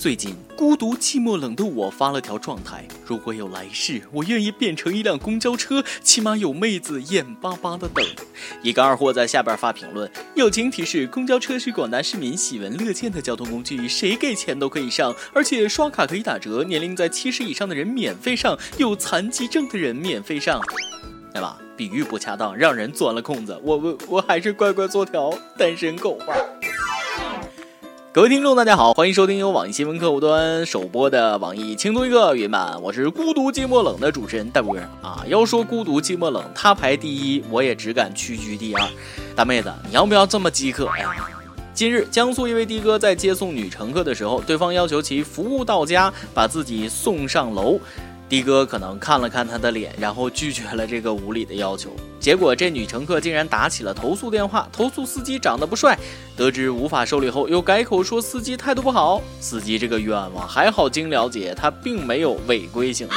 最近孤独寂寞冷的我发了条状态：如果有来世，我愿意变成一辆公交车，起码有妹子眼巴巴的等。一个二货在下边发评论：友情提示，公交车是广大市民喜闻乐见的交通工具，谁给钱都可以上，而且刷卡可以打折，年龄在七十以上的人免费上，有残疾证的人免费上。对吧？比喻不恰当，让人钻了空子。我我我还是乖乖做条单身狗吧。各位听众，大家好，欢迎收听由网易新闻客户端首播的网易轻松一刻云版，我是孤独寂寞冷的主持人大波啊。要说孤独寂寞冷，他排第一，我也只敢屈居第二。大妹子，你要不要这么饥渴呀？近日，江苏一位的哥在接送女乘客的时候，对方要求其服务到家，把自己送上楼。的哥可能看了看他的脸，然后拒绝了这个无理的要求。结果这女乘客竟然打起了投诉电话，投诉司机长得不帅。得知无法受理后，又改口说司机态度不好。司机这个冤枉，还好经了解，他并没有违规行为。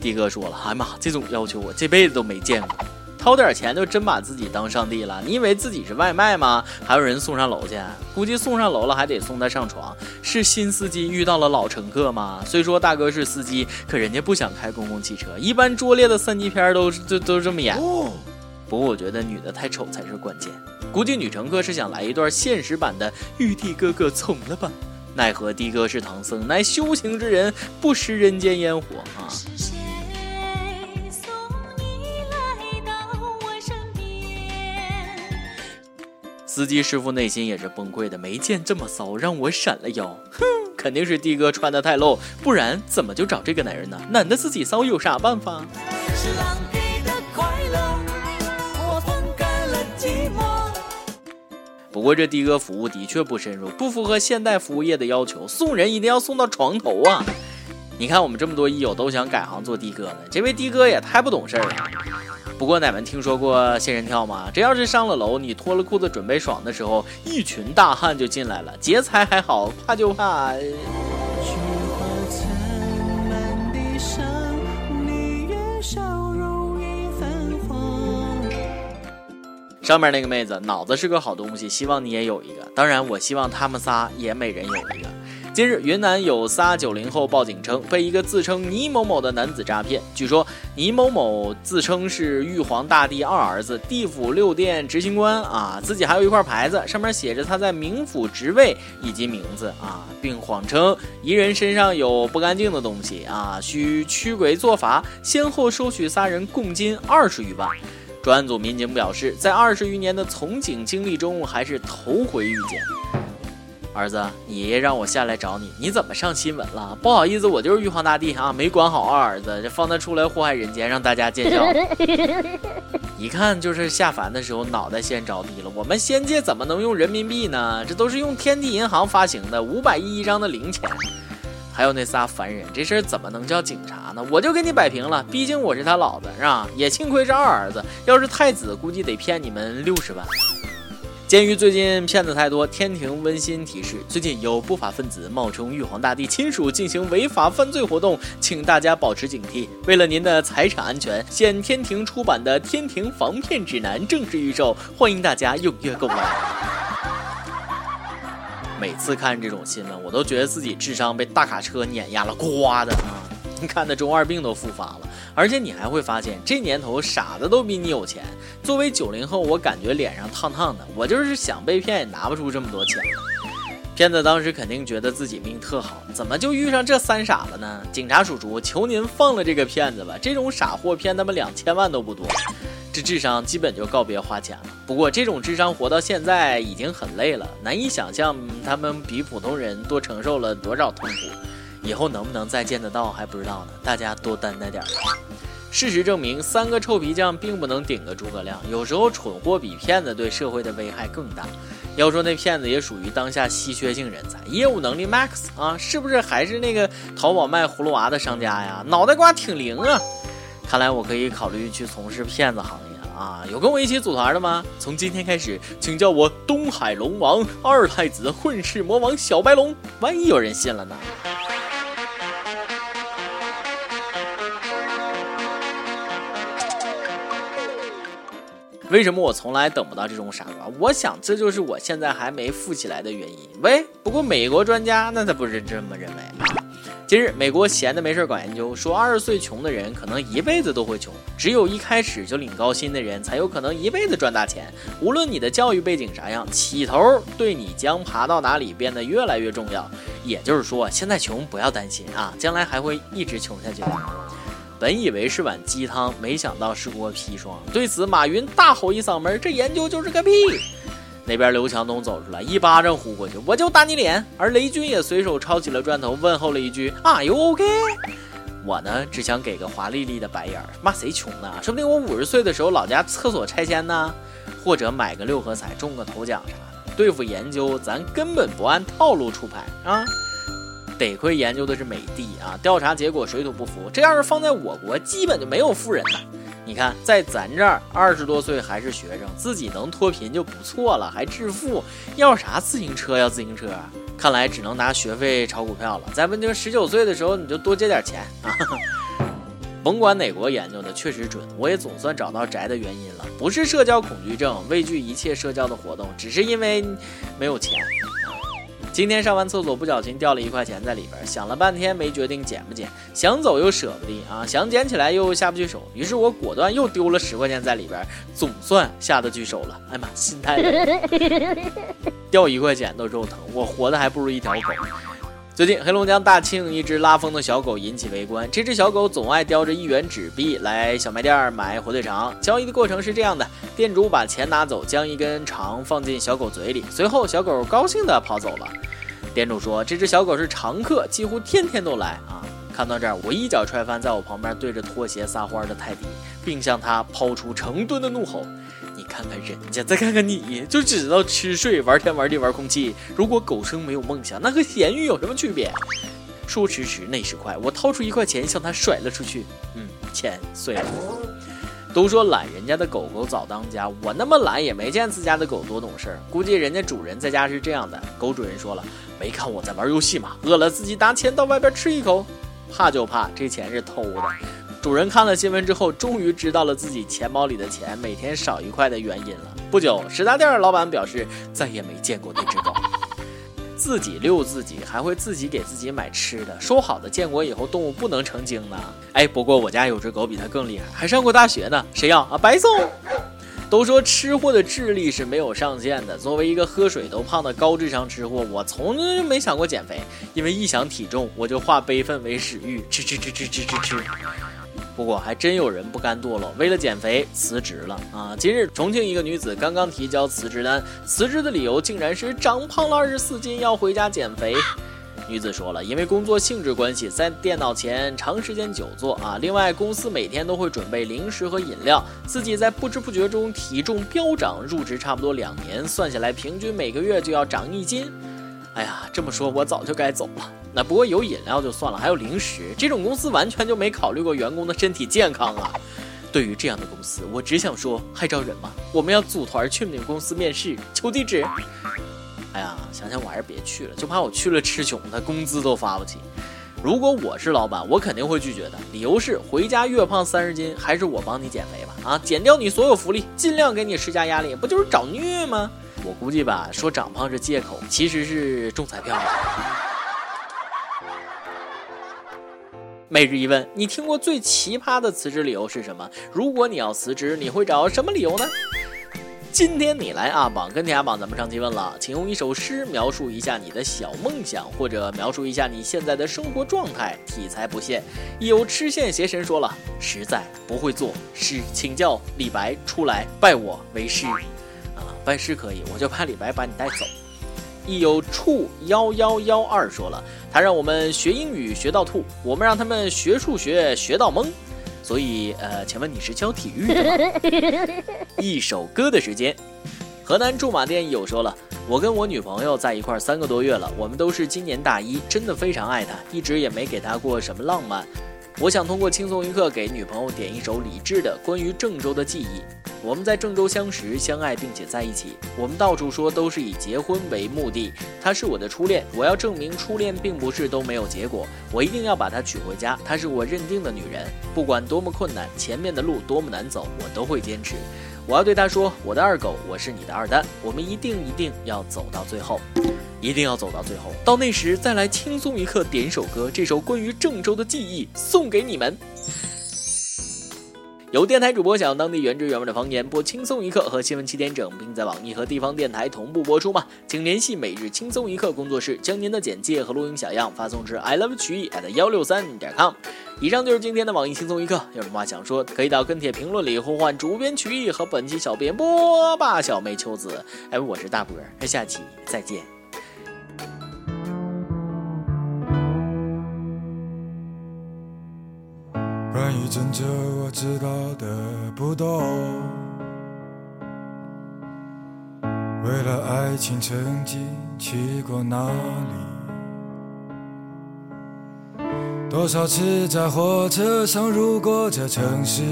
的哥说了：“哎呀妈，这种要求我这辈子都没见过。”掏点钱就真把自己当上帝了？你以为自己是外卖吗？还有人送上楼去？估计送上楼了还得送他上床。是新司机遇到了老乘客吗？虽说大哥是司机，可人家不想开公共汽车。一般拙劣的三级片都都都这么演。不过我觉得女的太丑才是关键。估计女乘客是想来一段现实版的玉帝哥哥从了吧？奈何的哥是唐僧，乃修行之人，不食人间烟火啊。司机师傅内心也是崩溃的，没见这么骚，让我闪了腰。哼，肯定是的哥穿的太露，不然怎么就找这个男人呢？男的自己骚有啥办法？是浪的的快乐，我放开了寂寞不过这的哥服务的确不深入，不符合现代服务业的要求，送人一定要送到床头啊！你看我们这么多益友都想改行做的哥呢，这位的哥也太不懂事儿了。不过，奶们听说过仙人跳吗？这要是上了楼，你脱了裤子准备爽的时候，一群大汉就进来了。劫财还好，怕就怕。上面那个妹子脑子是个好东西，希望你也有一个。当然，我希望他们仨也每人有一个。近日，云南有仨九零后报警称被一个自称倪某某的男子诈骗。据说，倪某某自称是玉皇大帝二儿子、地府六殿执行官啊，自己还有一块牌子，上面写着他在冥府职位以及名字啊，并谎称疑人身上有不干净的东西啊，需驱鬼做法，先后收取仨人共金二十余万。专案组民警表示，在二十余年的从警经历中，还是头回遇见。儿子，你爷爷让我下来找你，你怎么上新闻了？不好意思，我就是玉皇大帝啊，没管好二儿子，这放他出来祸害人间，让大家见笑。一看就是下凡的时候脑袋先着地了。我们仙界怎么能用人民币呢？这都是用天地银行发行的五百亿一张的零钱。还有那仨凡人，这事儿怎么能叫警察呢？我就给你摆平了，毕竟我是他老子，是吧？也幸亏是二儿子，要是太子，估计得骗你们六十万。鉴于最近骗子太多，天庭温馨提示：最近有不法分子冒充玉皇大帝亲属进行违法犯罪活动，请大家保持警惕。为了您的财产安全，现天庭出版的《天庭防骗指南》正式预售，欢迎大家踊跃购买。每次看这种新闻，我都觉得自己智商被大卡车碾压了，呱的！看的中二病都复发了。而且你还会发现，这年头傻子都比你有钱。作为九零后，我感觉脸上烫烫的。我就是想被骗，也拿不出这么多钱。骗子当时肯定觉得自己命特好，怎么就遇上这三傻子呢？警察叔叔，求您放了这个骗子吧！这种傻货骗他们两千万都不多，这智商基本就告别花钱了。不过这种智商活到现在已经很累了，难以想象他们比普通人多承受了多少痛苦。以后能不能再见得到还不知道呢，大家多担待点儿。事实证明，三个臭皮匠并不能顶个诸葛亮。有时候蠢货比骗子对社会的危害更大。要说那骗子也属于当下稀缺性人才，业务能力 max 啊，是不是还是那个淘宝卖葫芦娃的商家呀？脑袋瓜挺灵啊！看来我可以考虑去从事骗子行业啊！有跟我一起组团的吗？从今天开始，请叫我东海龙王二太子混世魔王小白龙。万一有人信了呢？为什么我从来等不到这种傻瓜？我想这就是我现在还没富起来的原因。喂，不过美国专家那他不是这么认为啊？近日，美国闲的没事搞研究，说二十岁穷的人可能一辈子都会穷，只有一开始就领高薪的人才有可能一辈子赚大钱。无论你的教育背景啥样，起头对你将爬到哪里变得越来越重要。也就是说，现在穷不要担心啊，将来还会一直穷下去的。本以为是碗鸡汤，没想到是锅砒霜。对此，马云大吼一嗓门：“这研究就是个屁！”那边刘强东走出来，一巴掌呼过去：“我就打你脸！”而雷军也随手抄起了砖头，问候了一句：“Are you OK？” 我呢，只想给个华丽丽的白眼儿。骂谁穷呢？说不定我五十岁的时候，老家厕所拆迁呢，或者买个六合彩中个头奖啥的。对付研究，咱根本不按套路出牌啊！得亏研究的是美的啊，调查结果水土不服。这要是放在我国，基本就没有富人了。你看，在咱这儿，二十多岁还是学生，自己能脱贫就不错了，还致富，要啥自行车要自行车？看来只能拿学费炒股票了。再不就十九岁的时候你就多借点钱啊！甭管哪国研究的，确实准。我也总算找到宅的原因了，不是社交恐惧症，畏惧一切社交的活动，只是因为没有钱。今天上完厕所不小心掉了一块钱在里边，想了半天没决定捡不捡，想走又舍不得啊，想捡起来又下不去手，于是我果断又丢了十块钱在里边，总算下得去手了。哎妈，心态 掉一块钱都肉疼，我活的还不如一条狗。最近，黑龙江大庆一只拉风的小狗引起围观。这只小狗总爱叼着一元纸币来小卖店买火腿肠。交易的过程是这样的：店主把钱拿走，将一根肠放进小狗嘴里，随后小狗高兴地跑走了。店主说，这只小狗是常客，几乎天天都来啊。看到这儿，我一脚踹翻在我旁边对着拖鞋撒欢的泰迪，并向他抛出成吨的怒吼。你看看人家，再看看你，就只知道吃睡玩天玩地玩空气。如果狗生没有梦想，那和咸鱼有什么区别？说时迟，那时快，我掏出一块钱向他甩了出去。嗯，钱碎了。都说懒人家的狗狗早当家，我那么懒也没见自家的狗多懂事儿。估计人家主人在家是这样的。狗主人说了，没看我在玩游戏吗？饿了自己拿钱到外边吃一口。怕就怕这钱是偷的。主人看了新闻之后，终于知道了自己钱包里的钱每天少一块的原因了。不久，食杂店老板表示再也没见过那只狗，自己遛自己，还会自己给自己买吃的。说好的建国以后动物不能成精呢？哎，不过我家有只狗比它更厉害，还上过大学呢。谁要啊？白送。都说吃货的智力是没有上限的。作为一个喝水都胖的高智商吃货，我从来就没想过减肥，因为一想体重我就化悲愤为食欲，吃吃吃吃吃吃吃。不过还真有人不甘堕落，为了减肥辞职了啊！今日重庆一个女子刚刚提交辞职单，辞职的理由竟然是长胖了二十四斤，要回家减肥。女子说了，因为工作性质关系，在电脑前长时间久坐啊。另外，公司每天都会准备零食和饮料，自己在不知不觉中体重飙涨，入职差不多两年，算下来平均每个月就要长一斤。哎呀，这么说，我早就该走了。那不过有饮料就算了，还有零食，这种公司完全就没考虑过员工的身体健康啊！对于这样的公司，我只想说，还招人吗？我们要组团去你们公司面试，求地址。哎呀，想想我还是别去了，就怕我去了吃穷的，工资都发不起。如果我是老板，我肯定会拒绝的，理由是回家越胖三十斤，还是我帮你减肥吧？啊，减掉你所有福利，尽量给你施加压力，不就是找虐吗？我估计吧，说长胖是借口，其实是中彩票了。每日一问：你听过最奇葩的辞职理由是什么？如果你要辞职，你会找什么理由呢？今天你来啊，榜跟天涯榜，咱们上期问了，请用一首诗描述一下你的小梦想，或者描述一下你现在的生活状态，题材不限。有吃线邪神说了，实在不会做诗，请教李白出来拜我为师。拜师可以，我就怕李白把你带走。亦有处幺幺幺二说了，他让我们学英语学到吐，我们让他们学数学学到懵。所以，呃，请问你是教体育的吗？一首歌的时间，河南驻马店友说了，我跟我女朋友在一块三个多月了，我们都是今年大一，真的非常爱她，一直也没给她过什么浪漫。我想通过轻松一刻给女朋友点一首李志的关于郑州的记忆。我们在郑州相识、相爱，并且在一起。我们到处说都是以结婚为目的。她是我的初恋，我要证明初恋并不是都没有结果。我一定要把她娶回家。她是我认定的女人，不管多么困难，前面的路多么难走，我都会坚持。我要对他说：“我的二狗，我是你的二蛋，我们一定一定要走到最后，一定要走到最后。到那时再来轻松一刻，点首歌，这首关于郑州的记忆送给你们。”有电台主播想用当地原汁原味的方言播轻松一刻和新闻七点整，并在网易和地方电台同步播出吗？请联系每日轻松一刻工作室，将您的简介和录音小样发送至 i love 曲艺 at 幺六三点 com。以上就是今天的网易轻松一刻，有什么话想说，可以到跟帖评论里呼唤主编曲艺和本期小编波霸小妹秋子。哎，我是大波儿，下期再见。关于郑州，我知道的不多。为了爱情，曾经去过哪里？多少次在火车上路过这城市，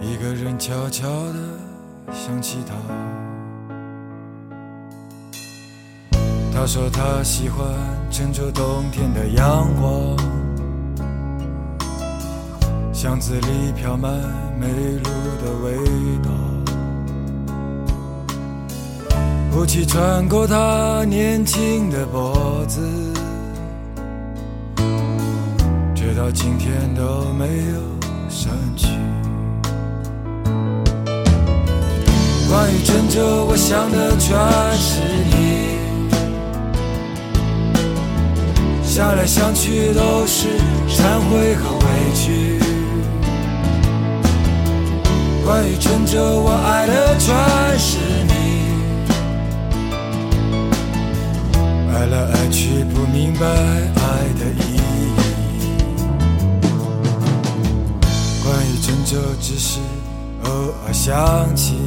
一个人悄悄地想起他。他说他喜欢郑州冬天的阳光。巷子里飘满梅露的味道，雾气穿过他年轻的脖子，直到今天都没有散去。关于郑州，我想的全是你，想来想去都是忏悔和委屈。关于郑州，我爱的全是你，爱来爱去不明白爱的意义。关于郑州，只是偶尔想起，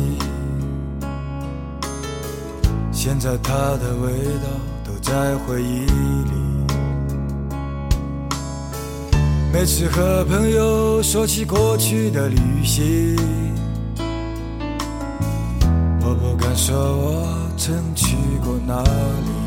现在它的味道都在回忆里。每次和朋友说起过去的旅行，我不敢说我曾去过哪里。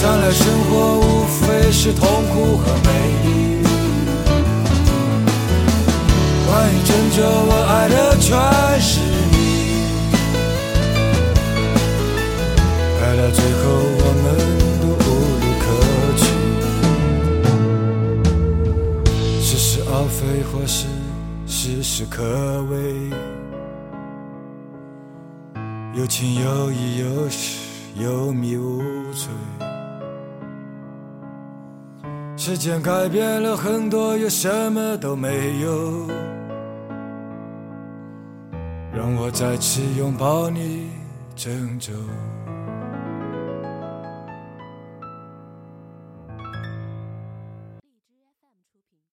想来生活无非是痛苦和美丽。关于郑州，我爱的全是你，爱到最后我们都无路可去，似是而非，或是事事可畏。有情有义有时有迷无醉，时间改变了很多，又什么都没有。让我再次拥抱你，郑州。